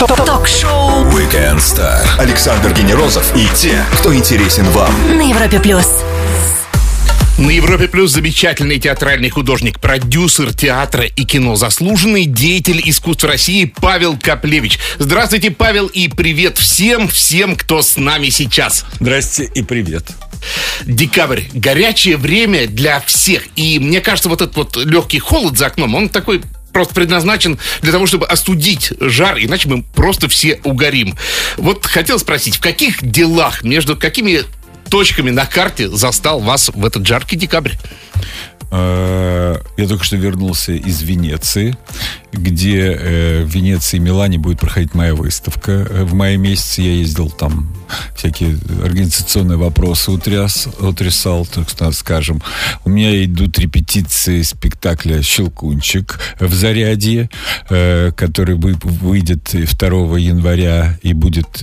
Ток-шоу Weekend Star. Александр Генерозов и те, кто интересен вам. на Европе плюс. На Европе Плюс замечательный театральный художник, продюсер театра и кино, заслуженный деятель искусств России Павел Каплевич. Здравствуйте, Павел, и привет всем, всем, кто с нами сейчас. Здрасте и привет. Декабрь. Горячее время для всех. И мне кажется, вот этот вот легкий холод за окном, он такой просто предназначен для того, чтобы остудить жар, иначе мы просто все угорим. Вот хотел спросить, в каких делах, между какими точками на карте застал вас в этот жаркий декабрь? Э, Я только что вернулся из Венеции, где э, в Венеции и Милане будет проходить моя выставка. Э, В мае месяце я ездил там, всякие организационные вопросы утряс, утрясал, так скажем. У меня идут репетиции спектакля «Щелкунчик» в Зарядье, который вы- выйдет 2 января и будет,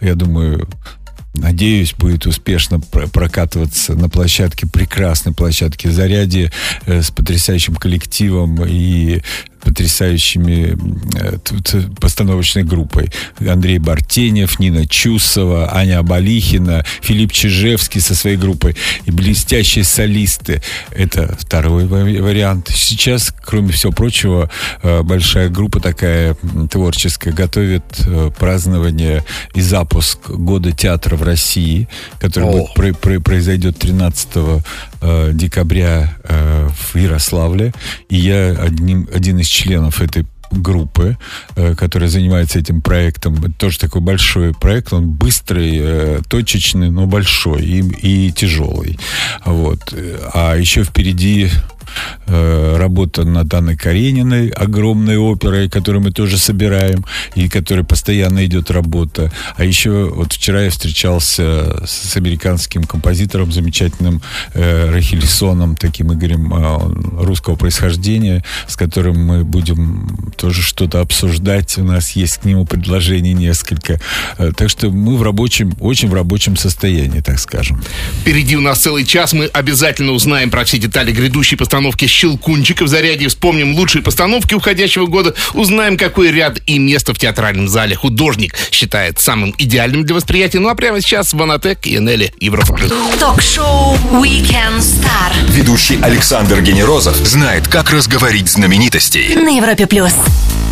я думаю, Надеюсь, будет успешно про- прокатываться на площадке, прекрасной площадке Заряди э, с потрясающим коллективом и потрясающими э, постановочной группой. Андрей Бартенев, Нина Чусова, Аня Абалихина, Филипп Чижевский со своей группой и блестящие солисты. Это второй ва- вариант. Сейчас, кроме всего прочего, э, большая группа такая творческая готовит э, празднование и запуск года театра в России, который О. будет про- про- произойдет 13 э, декабря в Ярославле. И я одним, один из членов этой группы, э, которая занимается этим проектом. Тоже такой большой проект. Он быстрый, э, точечный, но большой и, и тяжелый. Вот. А еще впереди э, работа над Анной Карениной, огромной оперой, которую мы тоже собираем, и которой постоянно идет работа. А еще вот вчера я встречался с, американским композитором замечательным э, Рахилисоном, таким Игорем э, русского происхождения, с которым мы будем тоже что-то обсуждать. У нас есть к нему предложений несколько. Э, так что мы в рабочем, очень в рабочем состоянии, так скажем. Впереди у нас целый час. Мы обязательно узнаем про все детали грядущей постановки «Щелкунчика» в заряде. Вспомним лучшие постановки уходящего года. Узнаем, какой ряд и место в театральном зале художник считает самым идеальным для восприятия. Ну а прямо сейчас Ванатек и Нелли Европа Плюс. Ток-шоу Weekend Star Ведущий Александр Генерозов знает, как разговорить знаменитостей. на Европе плюс.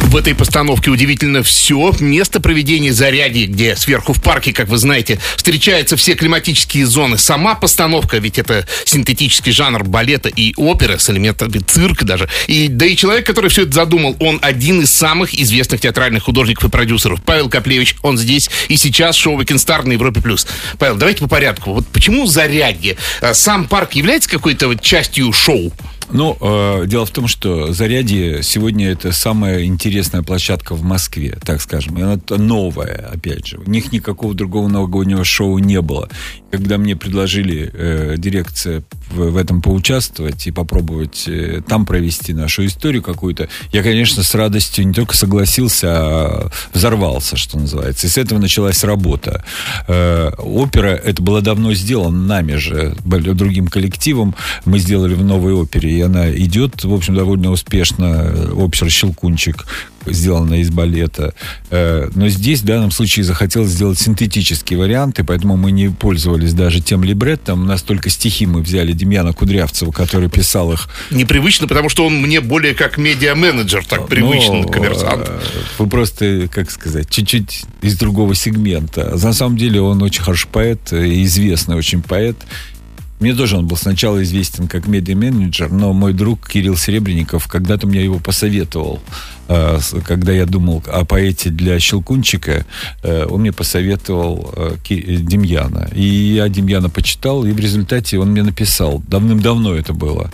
В этой постановке удивительно все. Место проведения заряди, где сверху в парке, как вы знаете, встречаются все климатические зоны. Сама постановка, ведь это синтетический жанр балета и оперы с элементами цирка даже. И, да и человек, который все это задумал, он один из самых известных театральных художников и продюсеров. Павел Каплевич, он здесь и сейчас шоу Weekend Star на Европе+. плюс. Павел, давайте по порядку. Вот почему зарядье? А Сам парк является какой-то вот частью шоу? Ну, э, дело в том, что Зарядье сегодня это самая интересная площадка в Москве, так скажем. И она новая, опять же. У них никакого другого новогоднего шоу не было. Когда мне предложили э, дирекция в, этом поучаствовать и попробовать э, там провести нашу историю какую-то, я, конечно, с радостью не только согласился, а взорвался, что называется. И с этого началась работа. Э, опера, это было давно сделано нами же, другим коллективом. Мы сделали в новой опере, и она идет, в общем, довольно успешно. Э, Опера «Щелкунчик», сделана из балета. Э, Но здесь, в данном случае, захотелось сделать синтетический вариант, и поэтому мы не пользовались даже тем либреттом. У нас только стихи мы взяли Демьяна Кудрявцева, который писал их Непривычно, потому что он мне более как медиа-менеджер, так ну, коммерсант. э, Вы просто, как сказать, чуть-чуть из другого сегмента. На самом деле он очень хороший поэт, э, известный очень поэт. Мне тоже он был сначала известен как медиа-менеджер, но мой друг Кирилл Серебренников когда-то мне его посоветовал. Э, Когда я думал о поэте для Щелкунчика, э, он мне посоветовал э, Демьяна. И я Демьяна почитал, и в результате он мне написал. Давным-давно это было.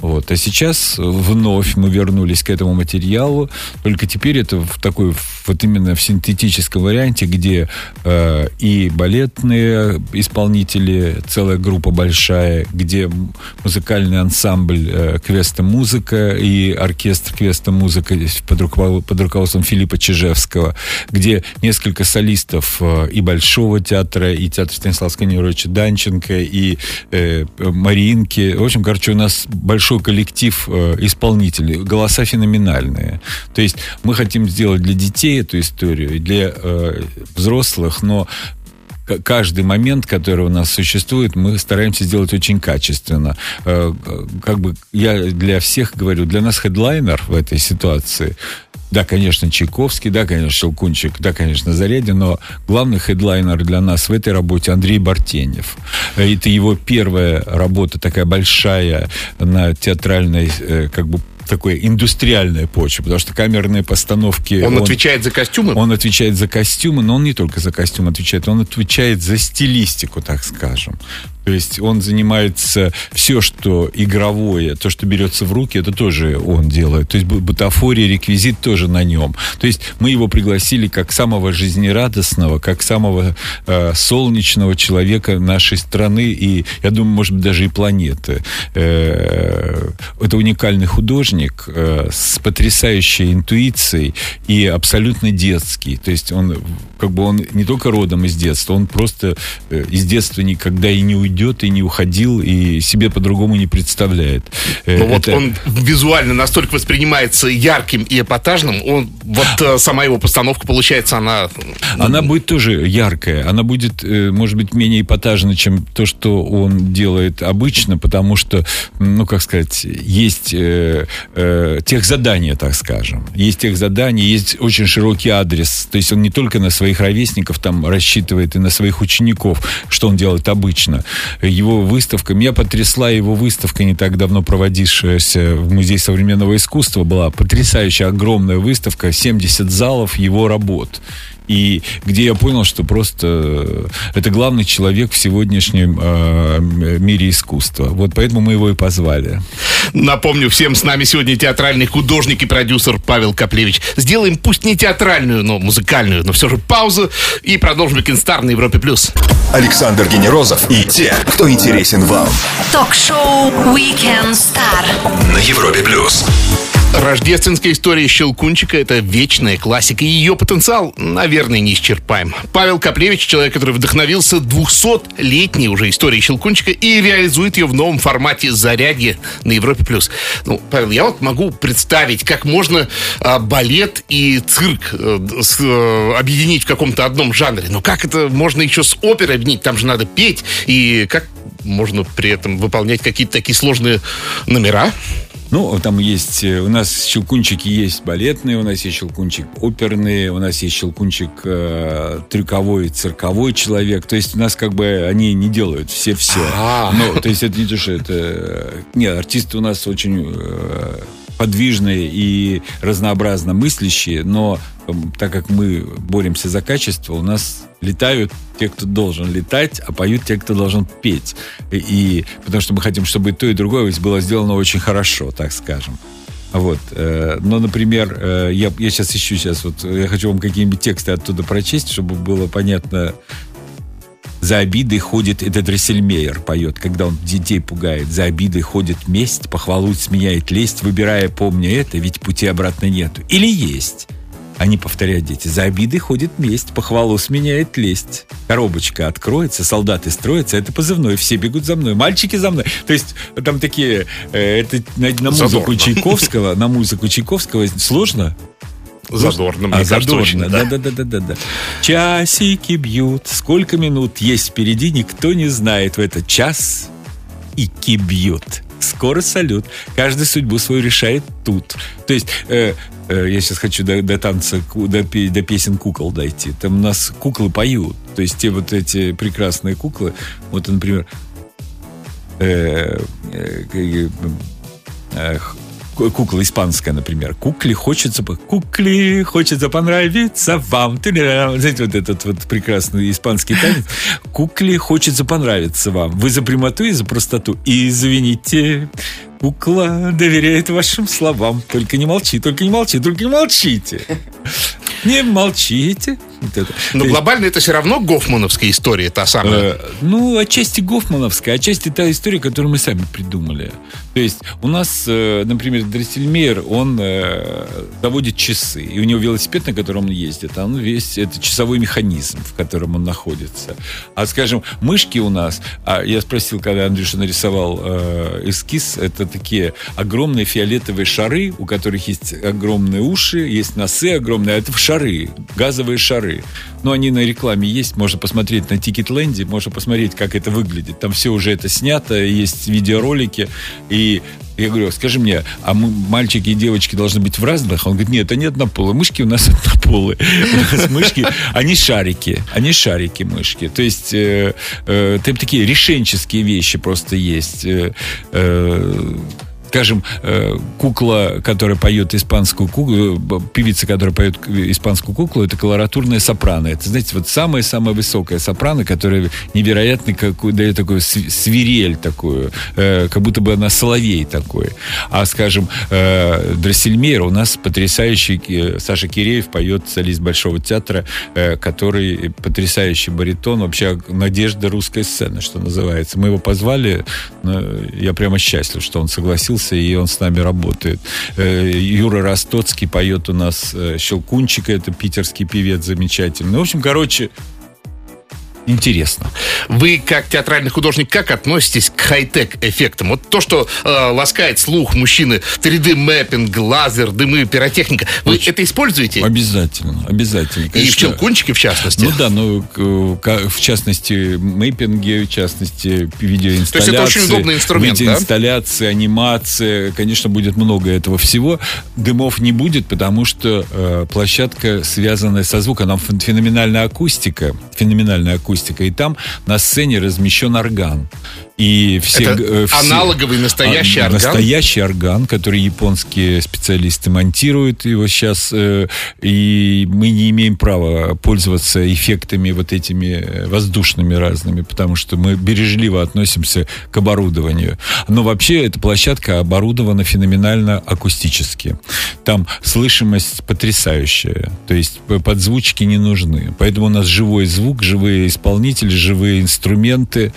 Вот. А сейчас вновь мы вернулись к этому материалу, только теперь это в такой вот именно в синтетическом варианте, где э, и балетные исполнители, целая группа большая, где м- музыкальный ансамбль э, Квеста Музыка и оркестр Квеста Музыка под, руковод- под руководством Филиппа Чижевского, где несколько солистов э, и Большого театра, и театра Станислава Сканировича Данченко, и э, Маринки. В общем, короче, у нас большой коллектив э, исполнителей, голоса феноменальные. То есть мы хотим сделать для детей эту историю, и для э, взрослых, но каждый момент, который у нас существует, мы стараемся сделать очень качественно. Э, как бы я для всех говорю, для нас хедлайнер в этой ситуации да, конечно, Чайковский, да, конечно, Щелкунчик, да, конечно, Зарядин, но главный хедлайнер для нас в этой работе Андрей Бартенев. Это его первая работа, такая большая на театральной, э, как бы такой индустриальная почва, потому что камерные постановки... Он, он отвечает за костюмы? Он отвечает за костюмы, но он не только за костюм отвечает, он отвечает за стилистику, так скажем. То есть он занимается все, что игровое, то, что берется в руки, это тоже он делает. То есть бутафория, реквизит тоже на нем. То есть мы его пригласили как самого жизнерадостного, как самого э, солнечного человека нашей страны и, я думаю, может быть, даже и планеты. Э, это уникальный художник э, с потрясающей интуицией и абсолютно детский. То есть он как бы он не только родом из детства, он просто э, из детства никогда и не уйдет уйдет и не уходил, и себе по-другому не представляет. Э, Это... вот он визуально настолько воспринимается ярким и эпатажным, он, вот э, сама его постановка, получается, она... Она будет тоже яркая, она будет, э, может быть, менее эпатажна, чем то, что он делает обычно, потому что, ну, как сказать, есть э, э, тех задания, так скажем. Есть тех задания, есть очень широкий адрес. То есть он не только на своих ровесников там рассчитывает и на своих учеников, что он делает обычно его выставка. Меня потрясла его выставка, не так давно проводившаяся в Музее современного искусства. Была потрясающая огромная выставка, 70 залов его работ и где я понял, что просто э, это главный человек в сегодняшнем э, мире искусства. Вот поэтому мы его и позвали. Напомню всем, с нами сегодня театральный художник и продюсер Павел Каплевич. Сделаем пусть не театральную, но музыкальную, но все же паузу и продолжим Кинстар на Европе+. плюс. Александр Генерозов и те, кто интересен вам. Ток-шоу Weekend Star на Европе+. плюс. Рождественская история Щелкунчика – это вечная классика, и ее потенциал, наверное, неисчерпаем. Павел Каплевич – человек, который вдохновился 200-летней уже историей Щелкунчика и реализует ее в новом формате «Зарядье» на Европе+. плюс. Ну, Павел, я вот могу представить, как можно а, балет и цирк а, с, а, объединить в каком-то одном жанре. Но как это можно еще с оперой объединить? Там же надо петь. И как можно при этом выполнять какие-то такие сложные номера? Ну, там есть, э, у нас щелкунчики есть балетные, у нас есть щелкунчик оперные, у нас есть щелкунчик э, трюковой, цирковой человек. То есть у нас как бы они не делают все все. Ну, то есть это не то, что это... Нет, артисты у нас очень э, подвижные и разнообразно мыслящие, но так как мы боремся за качество, у нас летают те, кто должен летать, а поют те, кто должен петь. И, и потому что мы хотим, чтобы и то, и другое было сделано очень хорошо, так скажем. Вот. Э, но, например, э, я, я сейчас ищу сейчас, вот я хочу вам какие-нибудь тексты оттуда прочесть, чтобы было понятно. За обидой ходит, это Дрессельмейер поет, когда он детей пугает. За обидой ходит месть, похвалу сменяет лесть, выбирая, помня это, ведь пути обратно нету. Или есть. Они повторяют дети. За обиды ходит месть, похвалу сменяет лесть. Коробочка откроется, солдаты строятся, это позывной, все бегут за мной, мальчики за мной. То есть там такие, э, это на, на музыку Задорно. Чайковского, на музыку Чайковского сложно? Задорно, мне а, кажется, задорно, очень, да. да, да, да, да, да. Часики бьют, сколько минут есть впереди, никто не знает в этот час. И бьют. Скоро салют. Каждый судьбу свою решает тут. То есть э, э, я сейчас хочу до, до танца, до, до песен кукол дойти. Там у нас куклы поют. То есть те вот эти прекрасные куклы. Вот, например, э, э, э, э кукла испанская, например. Кукле хочется... Кукле хочется понравиться вам. Знаете, вот этот вот прекрасный испанский танец. Кукле хочется понравиться вам. Вы за прямоту и за простоту. Извините, кукла доверяет вашим словам. Только не молчи, только не молчи, только не молчите. Не молчите. Но глобально это все равно гофмановская история, та самая. Э, ну, отчасти гофмановская, отчасти та история, которую мы сами придумали. То есть у нас, э, например, Дрессельмейер, он э, заводит часы, и у него велосипед, на котором он ездит, он весь это часовой механизм, в котором он находится. А, скажем, мышки у нас, а я спросил, когда Андрюша нарисовал эскиз, это такие огромные фиолетовые шары, у которых есть огромные уши, есть носы огромные, а это шары, газовые шары. Но они на рекламе есть, можно посмотреть на Тикетленде, можно посмотреть, как это выглядит. Там все уже это снято, есть видеоролики. И я говорю, скажи мне, а мы, мальчики и девочки должны быть в разных? Он говорит, нет, они однополые. Мышки у нас однополые. У нас мышки, они шарики. Они шарики мышки. То есть э, э, там такие решенческие вещи просто есть. Э, скажем, э, кукла, которая поет испанскую куклу, э, певица, которая поет испанскую куклу, это колоратурная сопрано. Это, знаете, вот самая-самая высокая сопрано, которая невероятно как, дает такую свирель такую, э, как будто бы она соловей такой. А, скажем, Дроссельмейр у нас потрясающий Саша Киреев поет солист Большого театра, который потрясающий баритон, вообще надежда русской сцены, что называется. Мы его позвали, я прямо счастлив, что он согласился согласился, и он с нами работает. Э, Юра Ростоцкий поет у нас э, Щелкунчика, это питерский певец замечательный. Ну, в общем, короче, интересно. Вы, как театральный художник, как относитесь к хай-тек эффектам? Вот то, что э, ласкает слух мужчины, 3D-мэппинг, лазер, дымы, пиротехника, вы Очень. это используете? Обязательно, обязательно. Конечно. И в Челкунчике, в частности? Ну да, ну, в частности, мэппинги, в частности, видеоинсталляции. То есть это очень удобный инструмент, да? Инсталляция, анимация, конечно, будет много этого всего. Дымов не будет, потому что э, площадка, связанная со звуком, она феноменальная акустика, феноменальная акустика акустика. И там на сцене размещен орган. И все, Это э, все, аналоговый настоящий а, орган? Настоящий орган, который японские специалисты монтируют его сейчас. Э, и мы не имеем права пользоваться эффектами вот этими э, воздушными разными, потому что мы бережливо относимся к оборудованию. Но вообще эта площадка оборудована феноменально акустически. Там слышимость потрясающая. То есть подзвучки не нужны. Поэтому у нас живой звук, живые исполнители, живые инструменты.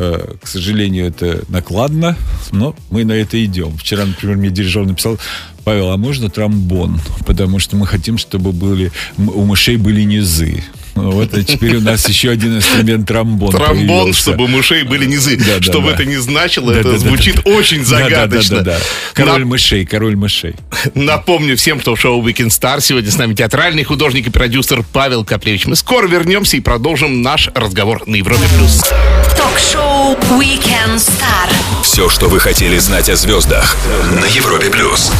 Э, к сожалению, это накладно, но мы на это идем. Вчера, например, мне дирижер написал, Павел, а можно тромбон? Потому что мы хотим, чтобы были, у мышей были низы. Вот, а теперь у нас еще один инструмент тромбон. Тромбон, появился. чтобы мышей были низы. Да, Что да, бы да. это ни значило, да, это да, звучит да, очень загадочно. Да, да, да, да. Король Нап... мышей, король мышей. Напомню всем, кто в шоу Weekend Star. Сегодня с нами театральный художник и продюсер Павел Каплевич. Мы скоро вернемся и продолжим наш разговор на Европе+. плюс. Ток-шоу Weekend Star. Все, что вы хотели знать о звездах на Европе+. плюс.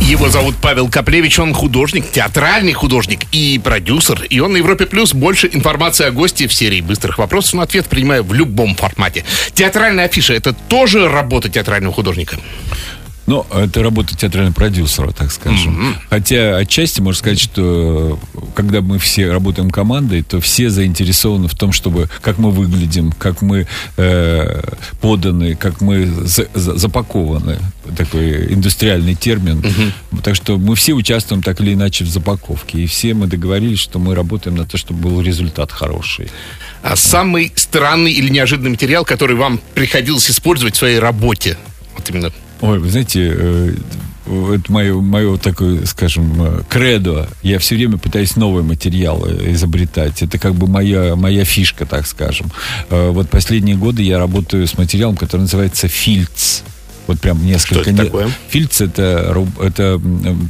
Его зовут Павел Каплевич, он художник, театральный художник и продюсер. И он на Европе Плюс больше информации о гости в серии быстрых вопросов на ответ принимаю в любом формате. Театральная афиша – это тоже работа театрального художника? Ну, это работа театрального продюсера, так скажем. Mm-hmm. Хотя отчасти можно сказать, что когда мы все работаем командой, то все заинтересованы в том, чтобы как мы выглядим, как мы э, поданы, как мы за, за, запакованы. Такой индустриальный термин. Mm-hmm. Так что мы все участвуем так или иначе в запаковке. И все мы договорились, что мы работаем на то, чтобы был результат хороший. А самый странный или неожиданный материал, который вам приходилось использовать в своей работе? Вот именно Ой, вы знаете, это мое, мое такое, скажем, э, кредо. Я все время пытаюсь новые материалы изобретать. Это как бы моя, моя фишка, так скажем. Э, вот последние годы я работаю с материалом, который называется фильц. Вот прям несколько... Что это такое? Фильц это, это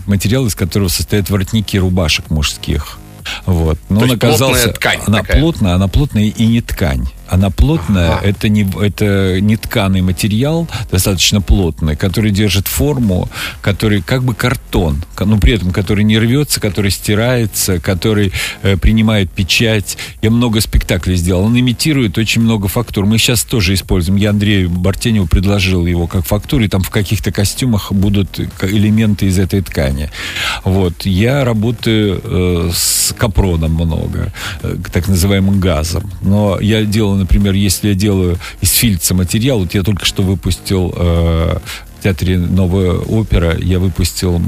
материал, из которого состоят воротники рубашек мужских. Вот. Но То он оказался... ткань она такая. плотная, она плотная и не ткань. Она плотная, ага. это, не, это не тканый материал, достаточно плотный, который держит форму, который как бы картон, но при этом который не рвется, который стирается, который э, принимает печать. Я много спектаклей сделал. Он имитирует очень много фактур. Мы сейчас тоже используем. Я Андрею Бартеневу предложил его как фактуру, и там в каких-то костюмах будут элементы из этой ткани. Вот. Я работаю э, с капроном много, э, так называемым газом. Но я делал например, если я делаю из фильца материал, вот я только что выпустил э, в театре «Новая опера», я выпустил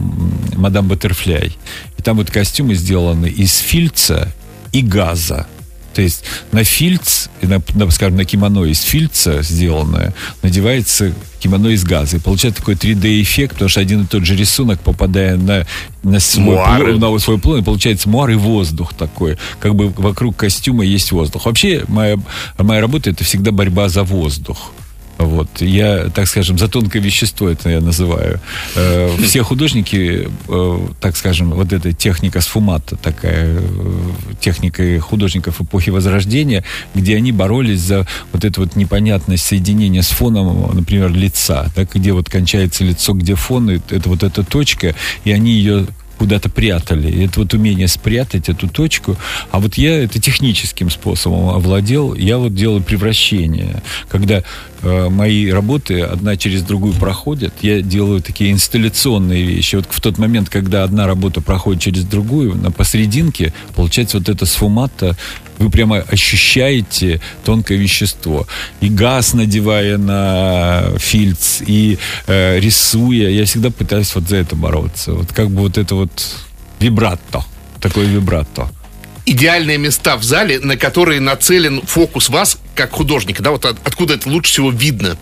«Мадам Баттерфляй». И там вот костюмы сделаны из фильца и газа. То есть на фильц, на, на, скажем, на кимоно из фильца сделанное, надевается кимоно из газа. И получается такой 3D-эффект, потому что один и тот же рисунок, попадая на, на, свой, плон, на свой плон, и получается муар и воздух такой. Как бы вокруг костюма есть воздух. Вообще, моя, моя работа это всегда борьба за воздух. Вот. Я, так скажем, за тонкое вещество это я называю. Э, все художники, э, так скажем, вот эта техника сфумата, такая э, техника художников эпохи Возрождения, где они боролись за вот это вот непонятность соединения с фоном, например, лица, так, где вот кончается лицо, где фон, это вот эта точка, и они ее куда-то прятали. И это вот умение спрятать эту точку. А вот я это техническим способом овладел. Я вот делаю превращение. Когда мои работы одна через другую проходят, я делаю такие инсталляционные вещи. Вот в тот момент, когда одна работа проходит через другую, на посерединке получается вот это сфумата вы прямо ощущаете тонкое вещество. И газ надевая на фильц, и э, рисуя, я всегда пытаюсь вот за это бороться. Вот как бы вот это вот вибратто, такое вибратто идеальные места в зале, на которые нацелен фокус вас как художника, да, вот от, откуда это лучше всего видно.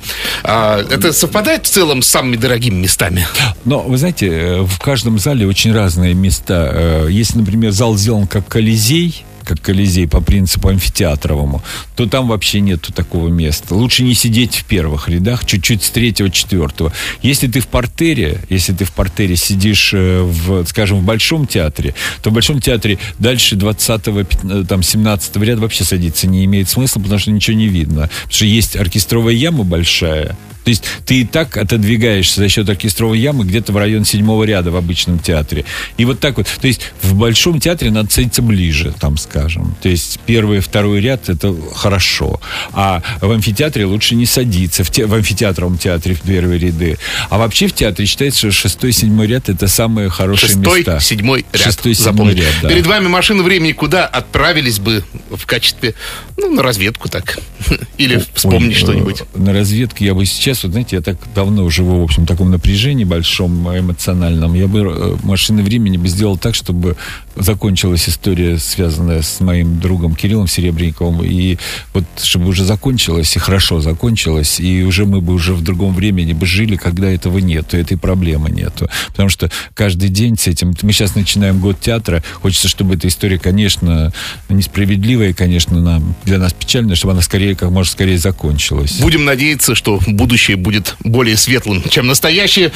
А, это совпадает в целом с самыми дорогими местами? Но, вы знаете, э, в каждом зале очень разные места. Э, если, например, зал сделан как Колизей, как Колизей по принципу амфитеатровому, то там вообще нету такого места. Лучше не сидеть в первых рядах, чуть-чуть с третьего, четвертого. Если ты в портере, если ты в портере сидишь, э, в, скажем, в Большом театре, то в Большом театре дальше 20-го, э, там, 17 ряда вообще садиться не имеет смысла, потому что ничего не видно. Потому что есть оркестровая яма большая, то есть ты и так отодвигаешься за счет оркестровой ямы где-то в район седьмого ряда в обычном театре. И вот так вот. То есть в большом театре надо садиться ближе, там скажем. То есть первый, второй ряд это хорошо. А в амфитеатре лучше не садиться. В, те, в амфитеатровом театре в первые ряды. А вообще в театре считается, что шестой, седьмой ряд это самые хорошие шестой, места. седьмой ряд. Шестой, седьмой ряд, да. Перед вами машина времени куда отправились бы в качестве, ну, на разведку так. Или вспомнить что-нибудь. На разведку я бы сейчас сейчас, вот знаете, я так давно живу, в общем, в таком напряжении большом, эмоциональном. Я бы э, машины времени бы сделал так, чтобы закончилась история, связанная с моим другом Кириллом Серебренниковым, и вот чтобы уже закончилась, и хорошо закончилась, и уже мы бы уже в другом времени бы жили, когда этого нету, этой проблемы нету. Потому что каждый день с этим... Мы сейчас начинаем год театра, хочется, чтобы эта история, конечно, несправедливая, конечно, нам, для нас печальная, чтобы она скорее, как можно скорее закончилась. Будем надеяться, что будущее будет более светлым, чем настоящее.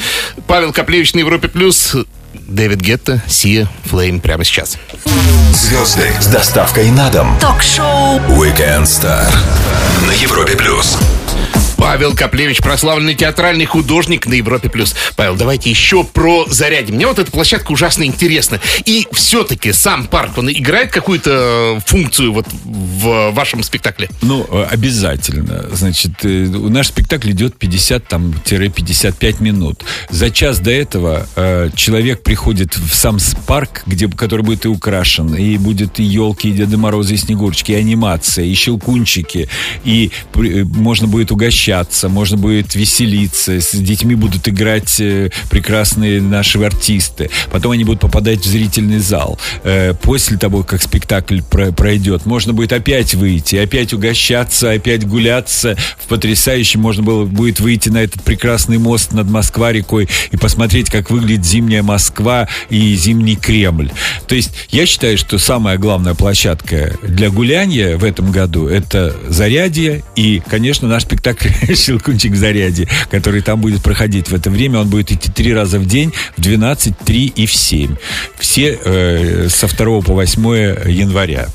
Павел Коплевич на Европе Плюс. Дэвид Гетта, Сия, Флейм прямо сейчас. Звезды с доставкой на дом. Ток-шоу Weekend Star на Европе Плюс. Павел Коплевич, прославленный театральный художник на Европе+. плюс. Павел, давайте еще про заряди. Мне вот эта площадка ужасно интересна. И все-таки сам парк, он играет какую-то функцию вот в вашем спектакле? Ну, обязательно. Значит, э, наш спектакль идет 50-55 минут. За час до этого э, человек приходит в сам парк, где, который будет и украшен, и будет и елки, и Деды Морозы, и Снегурочки, и анимация, и щелкунчики, и э, можно будет угощать общаться, можно будет веселиться, с детьми будут играть э, прекрасные наши артисты. Потом они будут попадать в зрительный зал. Э, после того, как спектакль пройдет, можно будет опять выйти, опять угощаться, опять гуляться. В потрясающем можно было будет выйти на этот прекрасный мост над Москва-рекой и посмотреть, как выглядит зимняя Москва и зимний Кремль. То есть я считаю, что самая главная площадка для гуляния в этом году это Зарядье и, конечно, наш спектакль Щелкунчик в заряде, который там будет проходить в это время. Он будет идти три раза в день, в 12, 3 и в 7. Все э, со 2 по 8 января.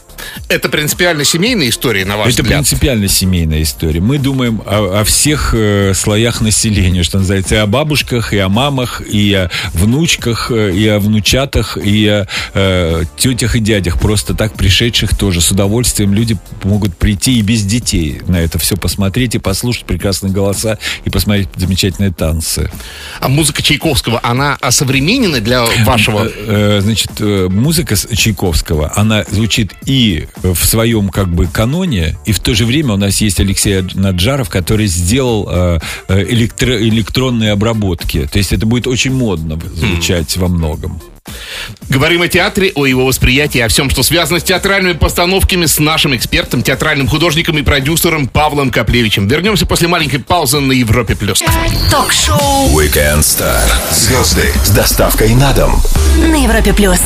Это принципиально семейная история, на ваш Это взгляд? принципиально семейная история. Мы думаем о, о всех э, слоях населения, что называется, и о бабушках, и о мамах, и о внучках, э, и о внучатах, и о э, тетях и дядях, просто так пришедших тоже. С удовольствием люди могут прийти и без детей на это все посмотреть и послушать прекрасные голоса и посмотреть замечательные танцы. А музыка Чайковского, она осовременена для вашего? Э, э, значит, э, музыка Чайковского, она звучит и в своем как бы каноне, и в то же время у нас есть Алексей Наджаров, который сделал э, э электро электронные обработки. То есть это будет очень модно звучать mm. во многом. Говорим о театре, о его восприятии, о всем, что связано с театральными постановками с нашим экспертом, театральным художником и продюсером Павлом Коплевичем. Вернемся после маленькой паузы на Европе+. плюс. Ток-шоу Weekend Star. Звезды с доставкой на дом. на Европе плюс.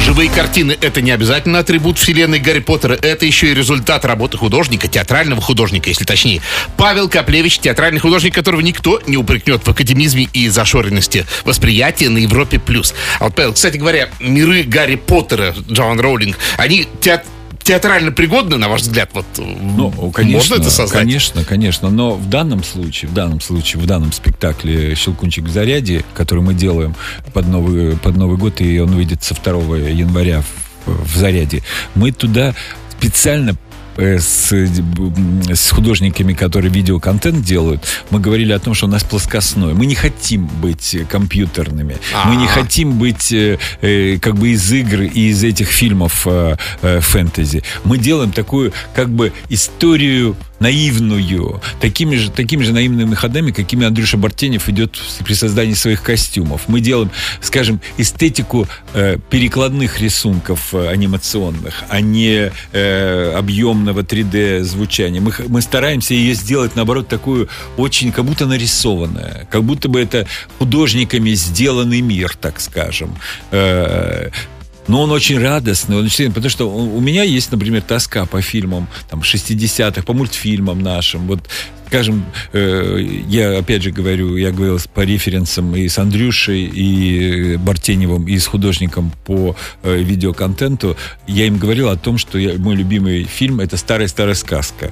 Живые картины — это не обязательно атрибут вселенной Гарри Поттера, это еще и результат работы художника, театрального художника, если точнее. Павел Коплевич, театральный художник, которого никто не упрекнет в академизме и зашоренности восприятия на Европе+. плюс. А вот, Павел, кстати говоря, миры Гарри Поттера, Джоан Роулинг, они теат- театрально пригодны, на ваш взгляд? Вот, Ну, конечно, можно это создать? конечно, конечно. Но в данном случае, в данном случае, в данном спектакле «Щелкунчик в заряде», который мы делаем под Новый, под Новый год, и он выйдет со 2 января в, в заряде, мы туда специально э, с, м, с художниками, которые видеоконтент делают, мы говорили о том, что у нас плоскостной. Мы не хотим быть э, компьютерными. Мы не А. хотим быть э, э, как бы из игр и из этих фильмов э, э, фэнтези. Мы делаем такую как бы историю наивную, такими же, такими же наивными ходами, какими Андрюша Бартенев идет при создании своих костюмов. Мы делаем, скажем, эстетику э, перекладных рисунков э, анимационных, а не э, объемного 3D звучания. Мы, мы стараемся ее сделать, наоборот, такую очень, как будто нарисованная, как будто бы это художниками сделанный мир, так скажем. Э, но он очень радостный, он очень, потому что у меня есть, например, тоска по фильмам там 60-х, по мультфильмам нашим. Вот, скажем, э, я опять же говорю, я говорил по референсам и с Андрюшей, и э, Бартеневым, и с художником по э, видеоконтенту. Я им говорил о том, что я- мой любимый фильм это старая-старая сказка.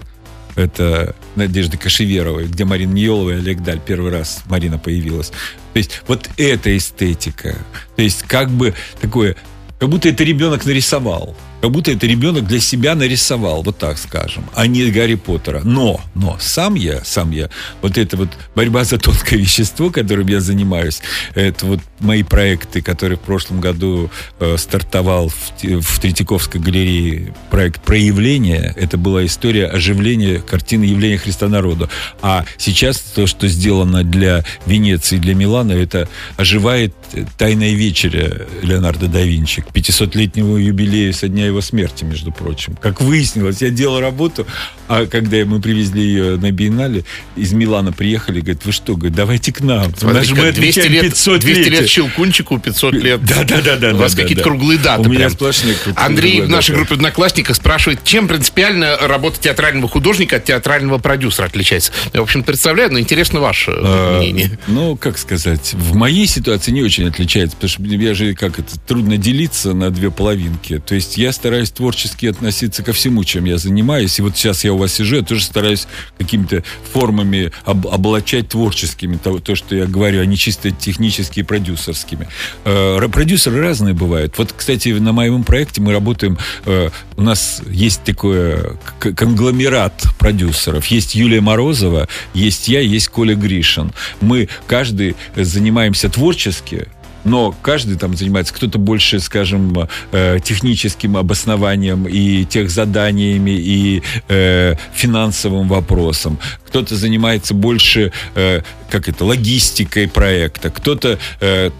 Это Надежды Кашеверовой, где Марина Ниелова и Олег Даль. Первый раз Марина появилась. То есть вот эта эстетика. То есть как бы такое... Как будто это ребенок нарисовал. Как будто это ребенок для себя нарисовал, вот так скажем, а не Гарри Поттера. Но, но сам я, сам я, вот это вот борьба за тонкое вещество, которым я занимаюсь, это вот мои проекты, которые в прошлом году э, стартовал в, в Третьяковской галерее проект «Проявление». Это была история оживления картины явления Христа народу. А сейчас то, что сделано для Венеции, для Милана, это оживает «Тайная вечеря» Леонардо да Винчи к 500-летнему юбилею со дня его смерти, между прочим. Как выяснилось, я делал работу, а когда мы привезли ее на биеннале, из Милана приехали, говорят, вы что, говорят, давайте к нам. Нас же мы Смотри, 200 отмечаем лет, 500 200 лет летия». Щелкунчику, 500 лет. Да, да, да, да. У вас да, какие-то да. круглые даты. У меня прям. сплошные круглые Андрей в нашей группе одноклассников спрашивает, чем принципиально работа театрального художника от театрального продюсера отличается. Я, в общем, представляю, но интересно ваше А, мнение. Ну, как сказать, в моей ситуации не очень отличается, потому что я же, как это, трудно делиться на две половинки. То есть я стараюсь творчески относиться ко всему, чем я занимаюсь. И вот сейчас я у вас сижу, я тоже стараюсь какими-то формами об- облачать творческими то, то, что я говорю, а не чисто технически продюсерскими. Э, продюсеры разные бывают. Вот, кстати, на моем проекте мы работаем, э, у нас есть такой конгломерат продюсеров. Есть Юлия Морозова, есть я, есть Коля Гришин. Мы каждый занимаемся творчески, но каждый там занимается, кто-то больше, скажем, э, техническим обоснованием и тех заданиями, и э, финансовым вопросом. Кто-то занимается больше, э, как это, логистикой проекта. Кто-то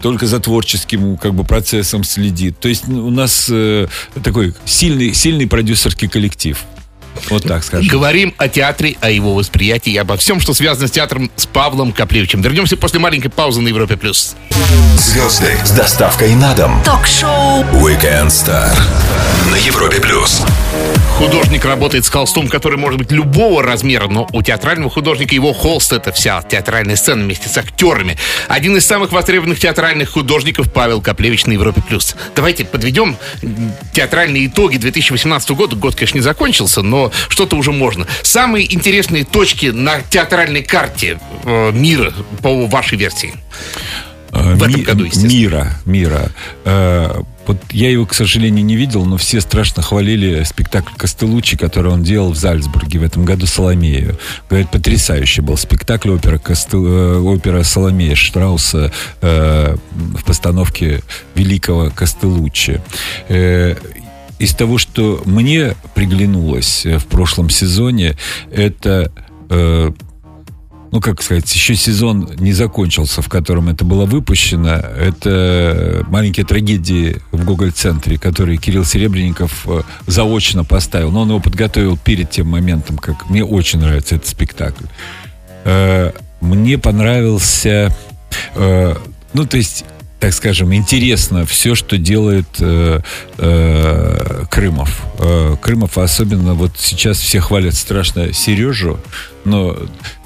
только за творческим как бы процессом следит. То есть ну, у нас такой сильный, сильный продюсерский коллектив. Вот так скажем. Говорим о театре, о его восприятии и обо всем, что связано с театром с Павлом Коплевичем. Вернемся после маленькой паузы на Европе+. плюс. Звезды с доставкой на дом. Ток-шоу Weekend Star на Европе плюс. Художник работает с холстом, который может быть любого размера, но у театрального художника его холст — это вся театральная сцена вместе с актерами. Один из самых востребованных театральных художников Павел Коплевич на Европе+. плюс. Давайте подведем театральные итоги 2018 года. Год, конечно, не закончился, но что-то уже можно. Самые интересные точки на театральной карте э, мира по вашей версии. Э, В этом году. Мира, мира. Э, Вот я его, к сожалению, не видел, но все страшно хвалили спектакль Костелучи, который он делал в Зальцбурге в этом году «Соломею». Говорят, потрясающий был спектакль опера, Костел... опера «Соломея» Штрауса э, в постановке великого Костелучи. Э, из того, что мне приглянулось э, в прошлом сезоне, это э, ну, как сказать, еще сезон не закончился, в котором это было выпущено. Это маленькие трагедии в Гоголь-центре, которые Кирилл Серебренников э, заочно поставил. Но он его подготовил перед тем моментом, как мне очень нравится этот спектакль. Э, мне понравился... Ну, то есть так скажем, интересно все, что делает э, э, Крымов. Э, Крымов особенно вот сейчас все хвалят страшно Сережу, но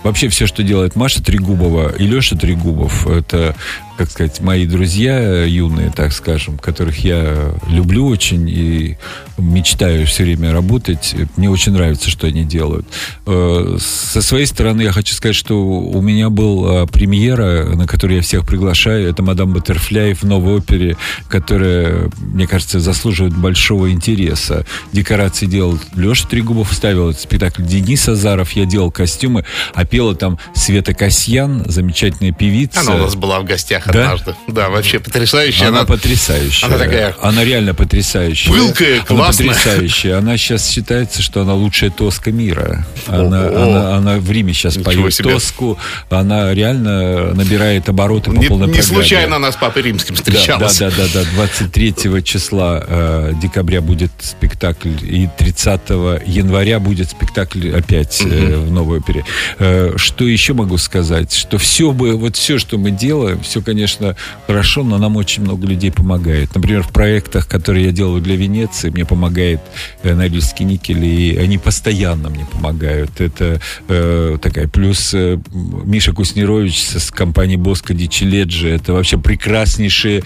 вообще все, что делает Маша Трегубова и Леша Трегубов, это как сказать, мои друзья юные, так скажем, которых я люблю очень и мечтаю все время работать. Мне очень нравится, что они делают. Э, со своей стороны я хочу сказать, что у меня была премьера, на которую я всех приглашаю. Это «Мадам Баттерфляй» в новой опере, которая, мне кажется, заслуживает большого интереса. Декорации делал Леша Трегубов, ставил спектакль Денис Азаров, я делал костюмы, а пела там Света Касьян, замечательная певица. Она у нас была в гостях Да? однажды. Да, вообще потрясающая. Она, потрясающая. она такая Она реально потрясающая. пылкая, Она классная. потрясающая. Она сейчас считается, что она лучшая тоска мира. Она, она, она в Риме сейчас Ничего поет себе. тоску. Она реально набирает обороты по Не, полной не программе. случайно она с Папой Римским Да, встречалась. да, да, да, да. 23 числа э, декабря будет спектакль, и 30 января будет спектакль опять э, в новой опере. Э, что еще могу сказать? Что все бы, вот все, что мы делаем, все, конечно, хорошо, но нам очень много людей помогает. Например, в проектах, которые я делаю для Венеции, мне помогает э, Норильский никель, и они постоянно мне помогают. Это э, такая плюс э, Миша Куснирович с, компанией Боско Дичеледжи. Это вообще прекраснейшие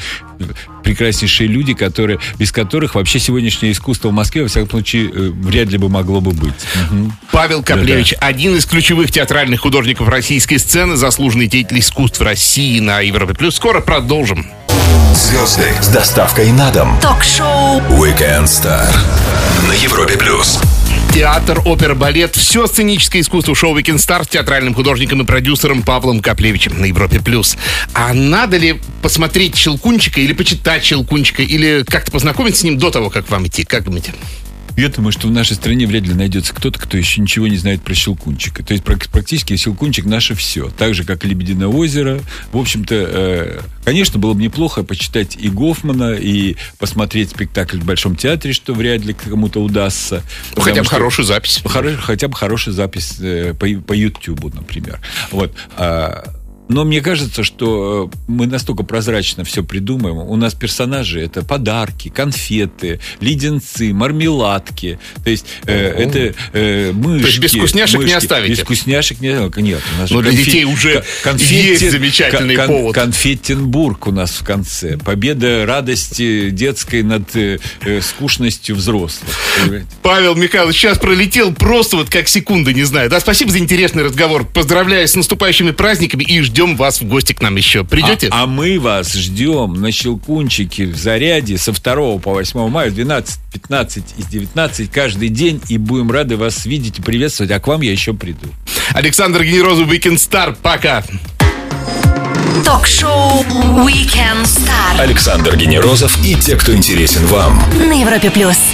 прекраснейшие люди, которые, без которых вообще сегодняшнее искусство в Москве, во всяком случае, э, вряд ли бы могло бы быть. Мгм. Павел Коплевич, один из ключевых театральных художников российской сцены, заслуженный деятель искусств России на Европе Плюс. Скоро продолжим. Звезды с доставкой на дом. Ток-шоу Weekend Star на Европе плюс. Театр, опера, балет, все сценическое искусство шоу Weekend Star с театральным художником и продюсером Павлом Коплевичем на Европе+. плюс. А надо ли посмотреть Щелкунчика или почитать Щелкунчика, или как-то познакомиться с ним до того, как вам идти? Как думаете? Я думаю, что в нашей стране вряд ли найдется кто-то, кто еще ничего не знает про Щелкунчика. То есть прак- практически Щелкунчик наше все. Так же, как и Лебединое озеро. В общем-то, э, конечно, было бы неплохо почитать и Гофмана, и посмотреть спектакль в Большом театре, что вряд ли кому-то удастся. Ну, хотя бы что- хорошую запись. Хоро- хотя бы хорошая запись э, по, по Ютубу, например. Вот. А, но мне кажется, что э, мы настолько прозрачно все придумаем. У нас персонажи это подарки, конфеты, леденцы, мармеладки. То есть э, это э, мышки. То есть без вкусняшек не мышки. оставите? Без вкусняшек не Нет. У нас Но же для детей уже есть замечательный повод. Конфеттенбург у нас в конце. Победа радости детской над э, э, скучностью взрослых. Павел Михайлович сейчас пролетел просто вот как секунды, не знаю. Да, спасибо за интересный разговор. Поздравляю с наступающими праздниками и ждем вас в гости к нам еще. Придете? А, а мы вас ждем на Щелкунчике в Заряде со 2 по 8 мая в 12, 15 и 19 каждый день. И будем рады вас видеть и приветствовать. А к вам я еще приду. Александр Генерозов, Weekend Star. Пока. Ток-шоу Weekend Star Александр Генерозов и те, кто интересен вам. на Европе плюс.